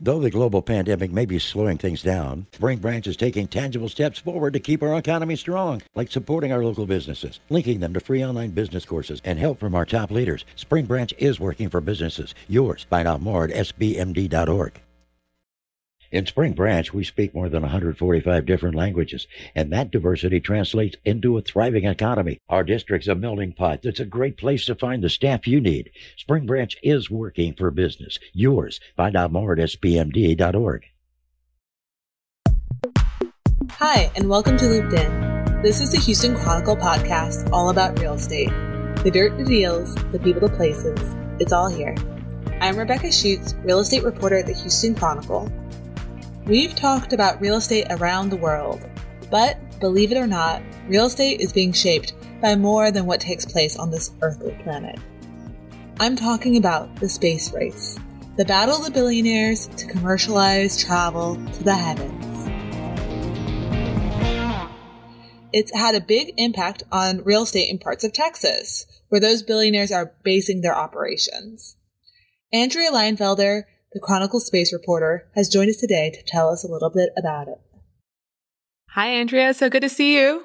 Though the global pandemic may be slowing things down, Spring Branch is taking tangible steps forward to keep our economy strong, like supporting our local businesses, linking them to free online business courses, and help from our top leaders. Spring Branch is working for businesses. Yours. Find out more at sbmd.org. In Spring Branch, we speak more than 145 different languages, and that diversity translates into a thriving economy. Our district's a melting pot. It's a great place to find the staff you need. Spring Branch is working for business. Yours. Find out more at sbmd.org. Hi, and welcome to Looped In. This is the Houston Chronicle podcast all about real estate. The dirt, the deals, the people, the places. It's all here. I'm Rebecca Schuetz, real estate reporter at the Houston Chronicle. We've talked about real estate around the world, but believe it or not, real estate is being shaped by more than what takes place on this earthly planet. I'm talking about the space race, the battle of the billionaires to commercialize travel to the heavens. It's had a big impact on real estate in parts of Texas, where those billionaires are basing their operations. Andrea Leinfelder the Chronicle Space reporter, has joined us today to tell us a little bit about it. Hi, Andrea. So good to see you.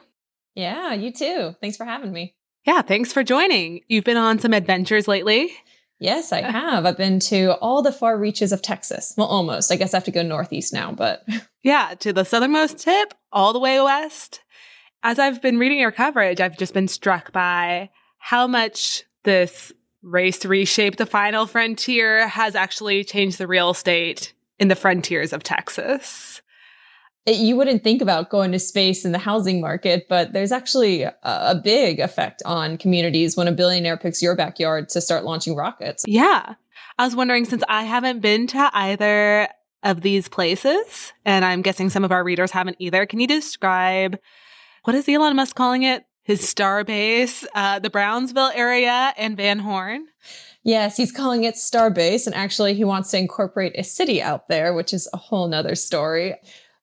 Yeah, you too. Thanks for having me. Yeah, thanks for joining. You've been on some adventures lately. Yes, I uh, have. I've been to all the far reaches of Texas. Well, almost. I guess I have to go northeast now, but. Yeah, to the southernmost tip, all the way west. As I've been reading your coverage, I've just been struck by how much this race to reshape the final frontier has actually changed the real estate in the frontiers of Texas. You wouldn't think about going to space in the housing market, but there's actually a, a big effect on communities when a billionaire picks your backyard to start launching rockets. Yeah. I was wondering since I haven't been to either of these places, and I'm guessing some of our readers haven't either, can you describe what is Elon Musk calling it? His Starbase, uh, the Brownsville area, and Van Horn. Yes, he's calling it Starbase, and actually, he wants to incorporate a city out there, which is a whole nother story.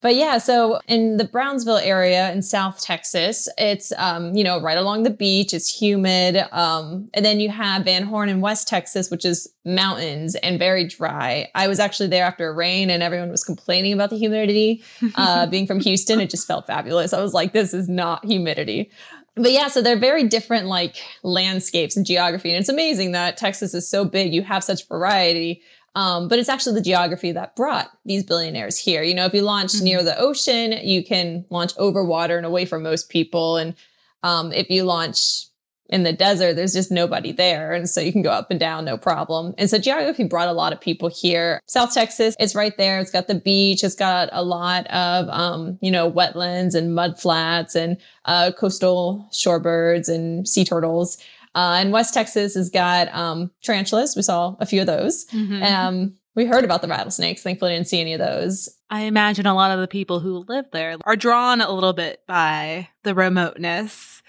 But yeah, so in the Brownsville area in South Texas, it's um, you know right along the beach. It's humid, um, and then you have Van Horn in West Texas, which is mountains and very dry. I was actually there after a rain, and everyone was complaining about the humidity. Uh, being from Houston, it just felt fabulous. I was like, this is not humidity but yeah, so they're very different like landscapes and geography. And it's amazing that Texas is so big. You have such variety. Um, but it's actually the geography that brought these billionaires here. You know, if you launch mm-hmm. near the ocean, you can launch over water and away from most people. And um, if you launch in the desert, there's just nobody there. And so you can go up and down, no problem. And so geography brought a lot of people here. South Texas is right there. It's got the beach. It's got a lot of, um, you know, wetlands and mud flats and, uh, coastal shorebirds and sea turtles. Uh, and West Texas has got, um, tarantulas. We saw a few of those. Mm-hmm. Um, we heard about the rattlesnakes. Thankfully, I didn't see any of those. I imagine a lot of the people who live there are drawn a little bit by the remoteness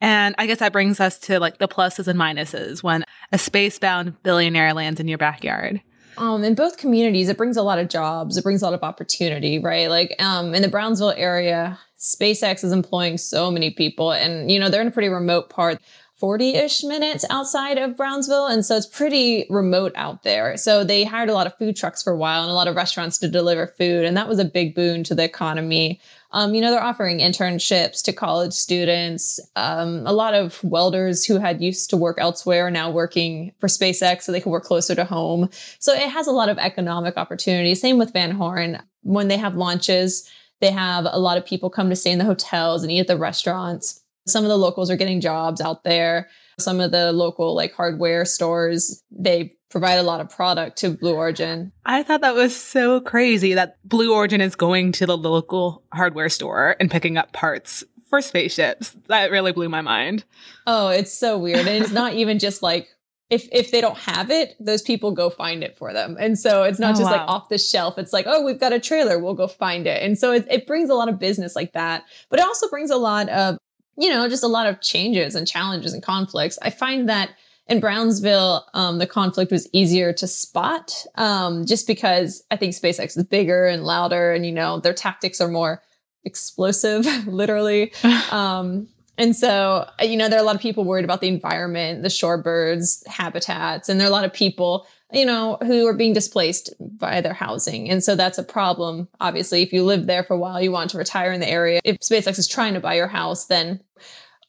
and I guess that brings us to like the pluses and minuses when a spacebound billionaire lands in your backyard. Um, in both communities, it brings a lot of jobs. It brings a lot of opportunity, right? Like um, in the Brownsville area, SpaceX is employing so many people, and you know they're in a pretty remote part. 40 ish minutes outside of Brownsville. And so it's pretty remote out there. So they hired a lot of food trucks for a while and a lot of restaurants to deliver food. And that was a big boon to the economy. Um, you know, they're offering internships to college students. Um, a lot of welders who had used to work elsewhere are now working for SpaceX so they can work closer to home. So it has a lot of economic opportunity. Same with Van Horn. When they have launches, they have a lot of people come to stay in the hotels and eat at the restaurants. Some of the locals are getting jobs out there. Some of the local like hardware stores, they provide a lot of product to Blue Origin. I thought that was so crazy that Blue Origin is going to the local hardware store and picking up parts for spaceships. That really blew my mind. Oh, it's so weird. And it's not even just like if if they don't have it, those people go find it for them. And so it's not oh, just wow. like off the shelf. It's like, oh, we've got a trailer, we'll go find it. And so it, it brings a lot of business like that. But it also brings a lot of, you know, just a lot of changes and challenges and conflicts. I find that in Brownsville, um, the conflict was easier to spot um, just because I think SpaceX is bigger and louder, and you know their tactics are more explosive, literally. Um, And so, you know, there are a lot of people worried about the environment, the shorebirds, habitats, and there are a lot of people, you know, who are being displaced by their housing. And so that's a problem. Obviously, if you live there for a while, you want to retire in the area. If SpaceX is trying to buy your house, then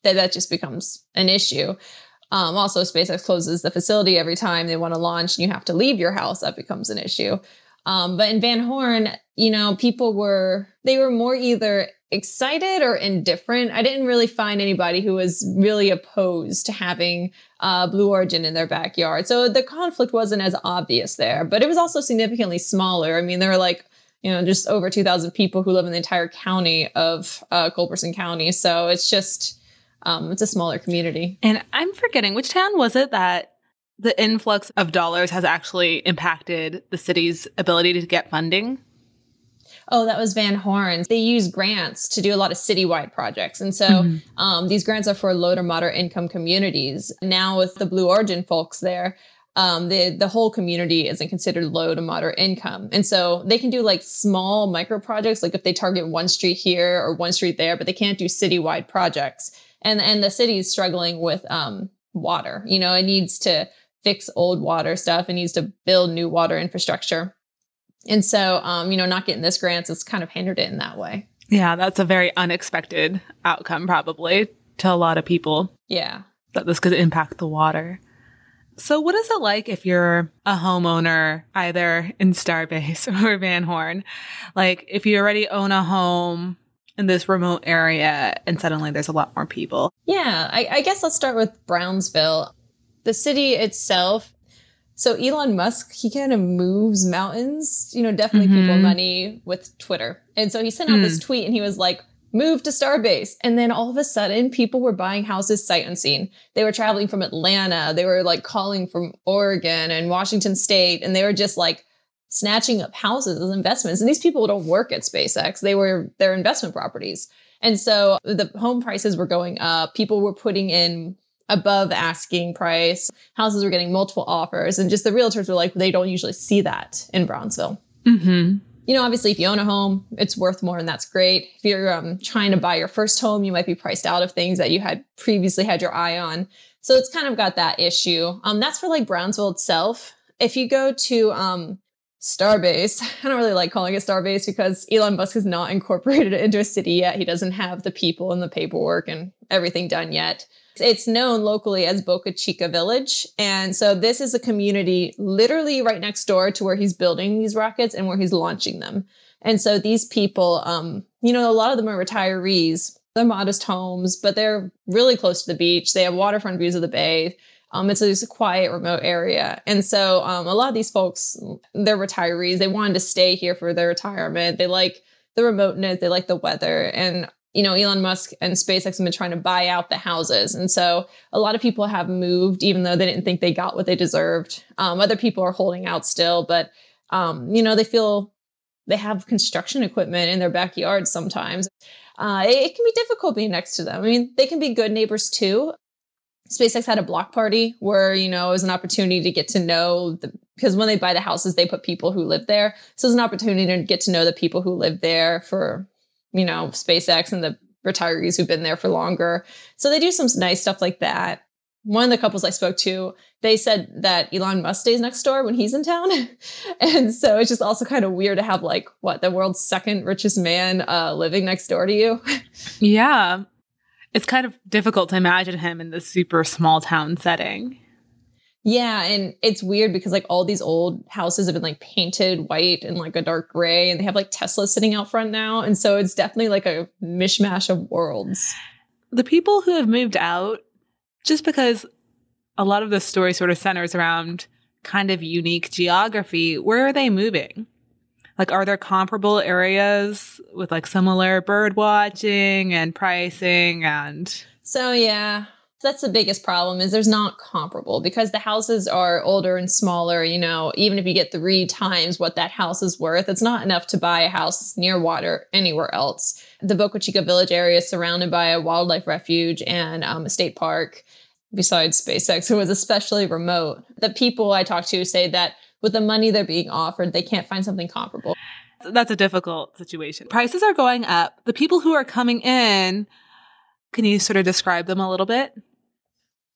that, that just becomes an issue. Um, also, SpaceX closes the facility every time they want to launch and you have to leave your house. That becomes an issue. Um, but in Van Horn, you know, people were, they were more either excited or indifferent. I didn't really find anybody who was really opposed to having uh, Blue Origin in their backyard. So the conflict wasn't as obvious there, but it was also significantly smaller. I mean, there were like, you know, just over 2,000 people who live in the entire county of uh, Culberson County. So it's just, um, it's a smaller community. And I'm forgetting which town was it that the influx of dollars has actually impacted the city's ability to get funding? Oh, that was Van Horn. They use grants to do a lot of citywide projects. And so mm-hmm. um, these grants are for low to moderate income communities. Now, with the Blue Origin folks there, um, the the whole community isn't considered low to moderate income, and so they can do like small micro projects, like if they target one street here or one street there, but they can't do citywide projects. And and the city is struggling with um, water. You know, it needs to fix old water stuff. It needs to build new water infrastructure. And so, um, you know, not getting this grants has kind of hindered it in that way. Yeah, that's a very unexpected outcome, probably to a lot of people. Yeah. That this could impact the water. So, what is it like if you're a homeowner, either in Starbase or Van Horn? Like, if you already own a home in this remote area and suddenly there's a lot more people? Yeah, I, I guess let's start with Brownsville. The city itself so Elon Musk, he kind of moves mountains, you know, definitely mm-hmm. people money with Twitter. And so he sent out mm. this hmm. tweet and he was like, move to Starbase. And then all of a sudden, people were buying houses sight unseen. They were traveling from Atlanta. They were like calling from Oregon and Washington State. And they were just like snatching up houses as investments. And these people don't work at SpaceX. They were their investment properties. And so the home prices were going up. People were putting in above asking price. Houses were getting multiple offers, and just the realtors were like, they don't usually see that in Brownsville. Mm-hmm. You know, obviously, if you own a home, it's worth more, and that's great. If you're um, trying to buy your first home, you might be priced out of things that you had previously had your eye on. So it's kind of got that issue. Um, that's for like Brownsville itself. If you go to um, Starbase. I don't really like calling it Starbase because Elon Musk has not incorporated it into a city yet. He doesn't have the people and the paperwork and everything done yet. It's known locally as Boca Chica Village. And so this is a community literally right next door to where he's building these rockets and where he's launching them. And so these people, um, you know, a lot of them are retirees. They're modest homes, but they're really close to the beach. They have waterfront views of the bay. Um, it's a, a quiet, remote area. And so um, a lot of these folks, they're retirees. They wanted to stay here for their retirement. They like the remoteness, they like the weather. And you know, Elon Musk and SpaceX have been trying to buy out the houses. And so a lot of people have moved, even though they didn't think they got what they deserved. Um, other people are holding out still, but, um, you know, they feel they have construction equipment in their backyard sometimes. Uh, it, it, can be difficult being next to them. I mean, they can be good neighbors too. SpaceX had a block party where, you know, it was an opportunity to get to know the, because when they buy the houses, they put people who live there. So it's an opportunity to get to know the people who live there for you know, SpaceX and the retirees who've been there for longer. So they do some nice stuff like that. One of the couples I spoke to, they said that Elon Musk stays next door when he's in town. and so it's just also kind of weird to have like what the world's second richest man uh, living next door to you. yeah. It's kind of difficult to imagine him in this super small town setting. Yeah, and it's weird because like all these old houses have been like painted white and like a dark gray, and they have like Tesla sitting out front now, and so it's definitely like a mishmash of worlds. The people who have moved out, just because a lot of the story sort of centers around kind of unique geography, where are they moving? Like, are there comparable areas with like similar bird watching and pricing and? So yeah, that's the biggest problem is there's not comparable because the houses are older and smaller you know even if you get three times what that house is worth it's not enough to buy a house near water anywhere else. The boca chica village area is surrounded by a wildlife refuge and um, a state park besides spacex it was especially remote. The people i talked to say that with the money they're being offered they can't find something comparable. That's a difficult situation. Prices are going up. The people who are coming in Can you sort of describe them a little bit?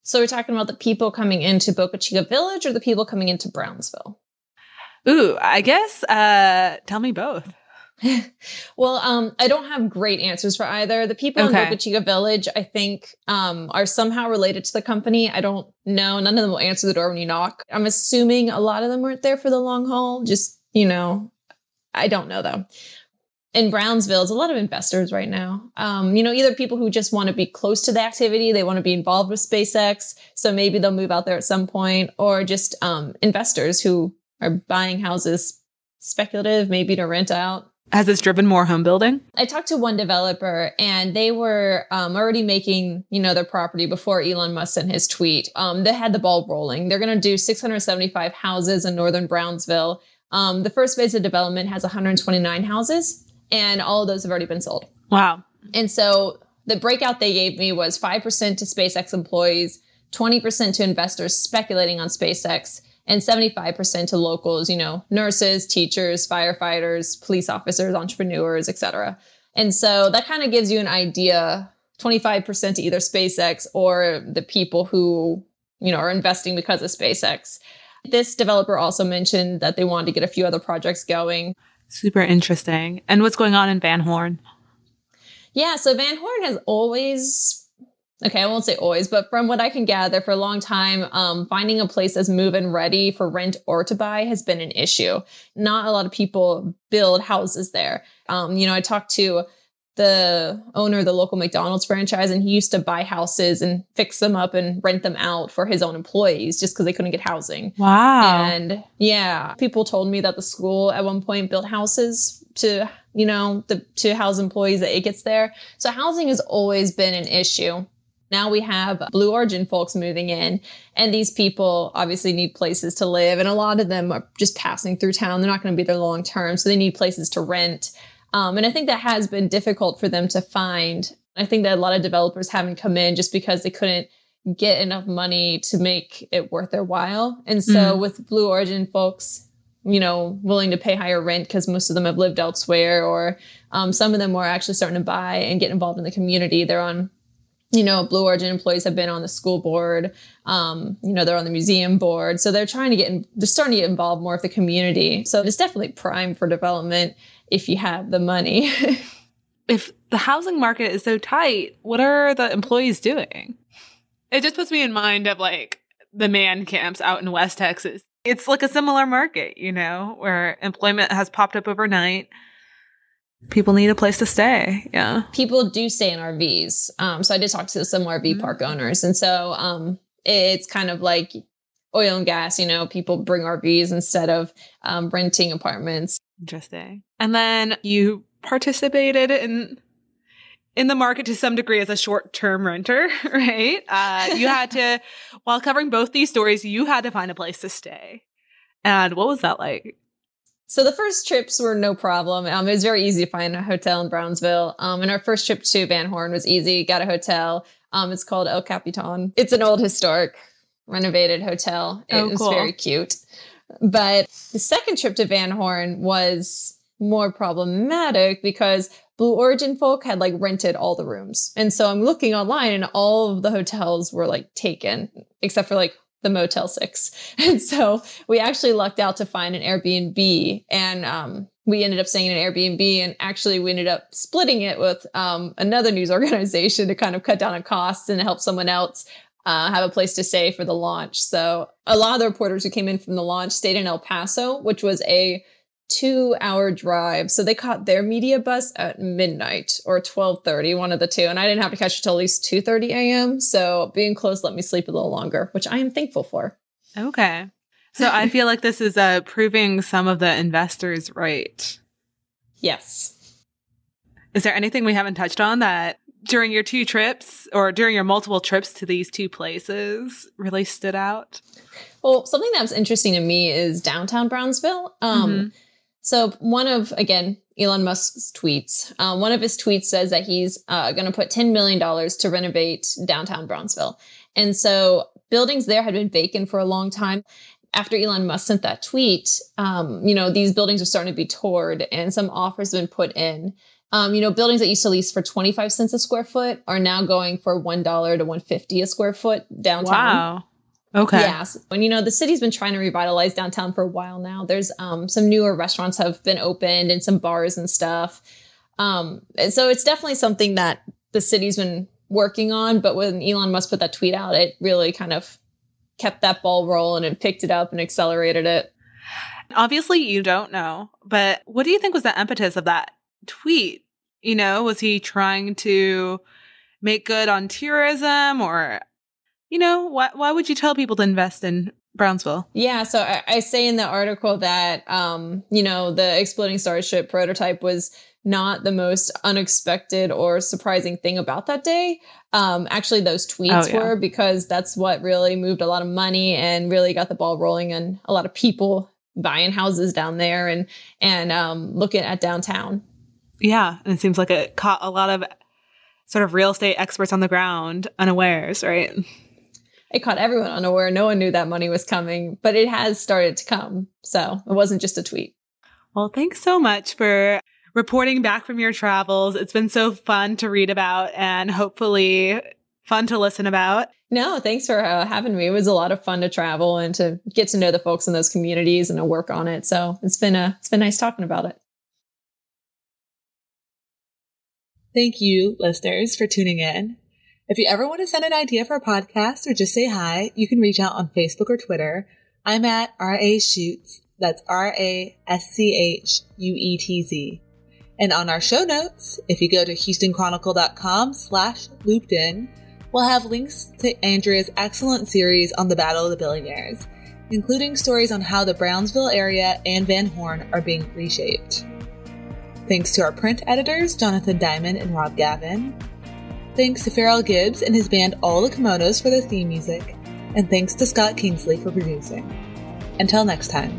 So we're talking about the people coming into Boca Chica Village or the people coming into Brownsville? Ooh, I guess uh tell me both. well, um, I don't have great answers for either. The people okay. in Boca Chica Village, I think, um, are somehow related to the company. I don't know. None of them will answer the door when you knock. I'm assuming a lot of them weren't there for the long haul. Just, you know, I don't know though. In Brownsville, it's a lot of investors right now. Um, you know, either people who just want to be close to the activity, they want to be involved with SpaceX, so maybe they'll move out there at some point, or just um, investors who are buying houses speculative, maybe to rent out. Has this driven more home building? I talked to one developer and they were um, already making, you know, their property before Elon Musk sent his tweet. Um, they had the ball rolling. They're going to do 675 houses in northern Brownsville. Um, the first phase of development has 129 houses and all of those have already been sold. Wow. And so the breakout they gave me was 5% to SpaceX employees, 20% to investors speculating on SpaceX, and 75% to locals, you know, nurses, teachers, firefighters, police officers, entrepreneurs, etc. And so that kind of gives you an idea 25% to either SpaceX or the people who, you know, are investing because of SpaceX. This developer also mentioned that they wanted to get a few other projects going. Super interesting. And what's going on in Van Horn? Yeah, so Van Horn has always okay, I won't say always, but from what I can gather, for a long time, um, finding a place that's move in ready for rent or to buy has been an issue. Not a lot of people build houses there. Um, you know, I talked to the owner of the local McDonald's franchise, and he used to buy houses and fix them up and rent them out for his own employees just because they couldn't get housing. Wow. And yeah, people told me that the school at one point built houses to, you know, the, to house employees that it gets there. So housing has always been an issue. Now we have Blue Origin folks moving in, and these people obviously need places to live, and a lot of them are just passing through town. They're not going to be there long term, so they need places to rent. Um, and I think that has been difficult for them to find. I think that a lot of developers haven't come in just because they couldn't get enough money to make it worth their while. And so mm. with Blue Origin folks, you know, willing to pay higher rent because most of them have lived elsewhere, or um, some of them were actually starting to buy and get involved in the community. They're on you know, Blue Origin employees have been on the school board. Um, you know, they're on the museum board. So they're trying to get, in, they're starting to get involved more with the community. So it's definitely prime for development if you have the money. if the housing market is so tight, what are the employees doing? It just puts me in mind of like the man camps out in West Texas. It's like a similar market, you know, where employment has popped up overnight people need a place to stay. Yeah. People do stay in RVs. Um, so I did talk to some RV mm-hmm. park owners. And so um, it's kind of like oil and gas, you know, people bring RVs instead of um, renting apartments. Interesting. And then you participated in in the market to some degree as a short-term renter, right? Uh, you had to, while covering both these stories, you had to find a place to stay. And what was that like? So the first trips were no problem. Um, it was very easy to find a hotel in Brownsville. Um, and our first trip to Van Horn was easy. Got a hotel. Um, it's called El Capitan. It's an old historic renovated hotel. It oh, was very cute. But the second trip to Van Horn was more problematic because Blue Origin folk had like rented all the rooms. And so I'm looking online and all of the hotels were like taken except for like the Motel 6. And so we actually lucked out to find an Airbnb and um, we ended up staying in an Airbnb and actually we ended up splitting it with um, another news organization to kind of cut down on costs and help someone else uh, have a place to stay for the launch. So a lot of the reporters who came in from the launch stayed in El Paso, which was a two hour drive. So they caught their media bus at midnight or 1230, one of the two. And I didn't have to catch it till at least 2.30 a.m. So being close let me sleep a little longer, which I am thankful for. Okay. So I feel like this is uh, proving some of the investors right. Yes. Is there anything we haven't touched on that during your two trips or during your multiple trips to these two places really stood out? Well, something that was interesting to me is downtown Brownsville. Um, mm-hmm so one of again Elon Musk's tweets. Uh, one of his tweets says that he's uh, going to put ten million dollars to renovate downtown Brownsville, and so buildings there had been vacant for a long time. After Elon Musk sent that tweet, um, you know these buildings are starting to be toured, and some offers have been put in. Um, you know, buildings that used to lease for 25 cents a square foot are now going for $1 to 150 a square foot downtown. Wow. Okay. Yes. And you know, the city's been trying to revitalize downtown for a while now. There's um, some newer restaurants have been opened and some bars and stuff. Um, and so it's definitely something that the city's been working on. But when Elon Musk put that tweet out, it really kind of kept that ball rolling and picked it up and accelerated it. Obviously, you don't know, but what do you think was the impetus of that tweet? You know, was he trying to make good on tourism or, you know, why, why would you tell people to invest in Brownsville? Yeah, so I, I say in the article that, um, you know, the exploding starship prototype was not the most unexpected or surprising thing about that day. Um, actually, those tweets oh, yeah. were because that's what really moved a lot of money and really got the ball rolling, and a lot of people buying houses down there and and um, looking at downtown. Yeah, and it seems like it caught a lot of sort of real estate experts on the ground unawares, right? It caught everyone unaware. No one knew that money was coming, but it has started to come. So it wasn't just a tweet. Well, thanks so much for reporting back from your travels. It's been so fun to read about and hopefully fun to listen about. No, thanks for uh, having me. It was a lot of fun to travel and to get to know the folks in those communities and to work on it. So it's been a, uh, it's been nice talking about it. Thank you, listeners, for tuning in. If you ever want to send an idea for a podcast or just say hi, you can reach out on Facebook or Twitter. I'm at R.A. Schuetz. That's R-A-S-C-H-U-E-T-Z. And on our show notes, if you go to houstonchronicle.com slash looped in, we'll have links to Andrea's excellent series on the Battle of the Billionaires, including stories on how the Brownsville area and Van Horn are being reshaped. Thanks to our print editors, Jonathan Diamond and Rob Gavin. Thanks to Farrell Gibbs and his band All the Kimonos for the theme music. And thanks to Scott Kingsley for producing. Until next time.